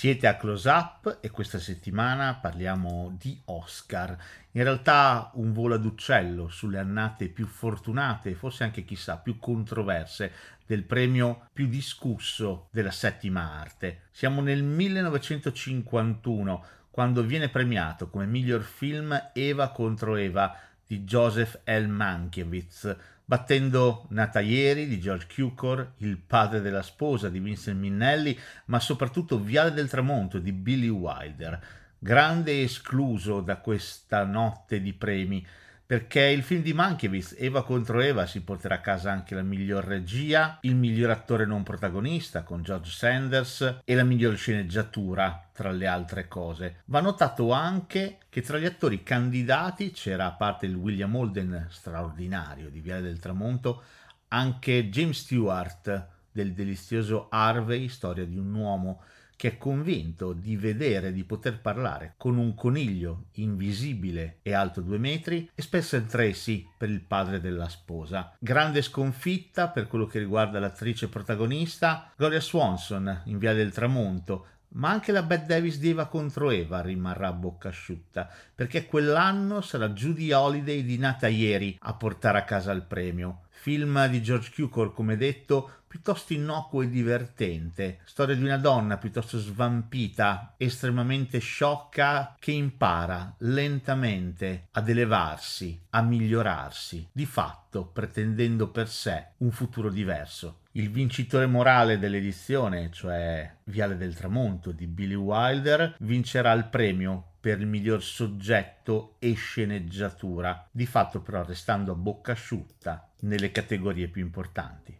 Siete a Close Up e questa settimana parliamo di Oscar. In realtà un volo ad uccello sulle annate più fortunate, forse anche chissà più controverse del premio più discusso della settima arte. Siamo nel 1951 quando viene premiato come miglior film Eva contro Eva di Joseph L. Mankiewicz battendo Nataieri di George Cukor, Il padre della sposa di Vincent Minnelli, ma soprattutto Viale del tramonto di Billy Wilder, grande escluso da questa notte di premi, perché il film di Mankiewicz, Eva contro Eva, si porterà a casa anche la miglior regia, il miglior attore non protagonista con George Sanders e la miglior sceneggiatura, tra le altre cose. Va notato anche che tra gli attori candidati c'era, a parte il William Holden straordinario di Viale del Tramonto, anche James Stewart del delizioso Harvey, storia di un uomo che è convinto di vedere, di poter parlare con un coniglio invisibile e alto due metri, e Spencer Tracy per il padre della sposa. Grande sconfitta per quello che riguarda l'attrice protagonista, Gloria Swanson in Via del Tramonto, ma anche la Bette Davis di Eva contro Eva rimarrà a bocca asciutta, perché quell'anno sarà Judy Holiday di Nata ieri a portare a casa il premio. Film di George Cukor, come detto, piuttosto innocuo e divertente, storia di una donna piuttosto svampita, estremamente sciocca, che impara lentamente ad elevarsi, a migliorarsi, di fatto pretendendo per sé un futuro diverso. Il vincitore morale dell'edizione, cioè Viale del Tramonto di Billy Wilder, vincerà il premio per il miglior soggetto e sceneggiatura, di fatto però restando a bocca asciutta nelle categorie più importanti.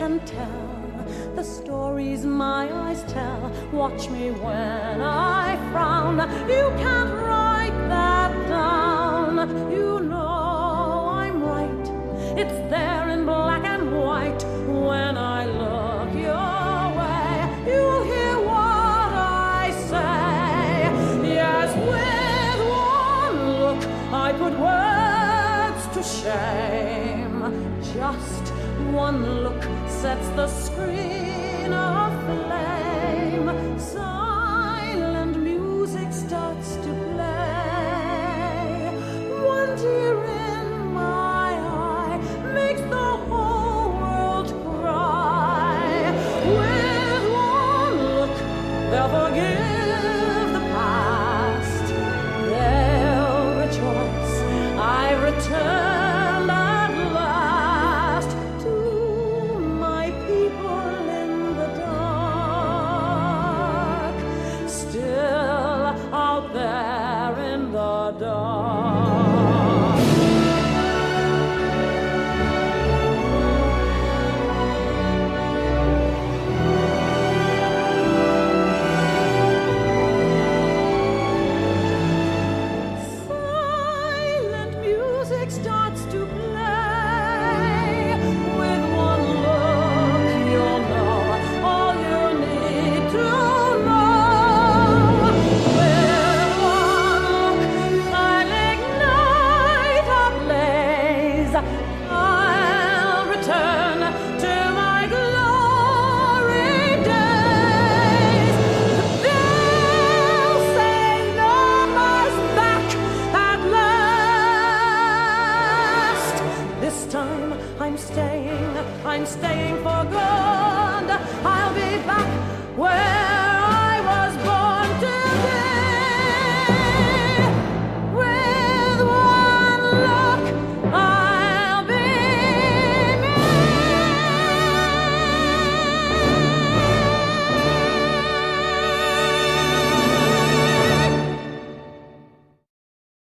can tell the stories my eyes tell. Watch me when I frown. You can't write that down. You know I'm right. It's there put words to shame. Just one look sets the screen aflame. Silent music starts to play. One tear in my eye makes the whole world cry. With one look, they'll forgive 成。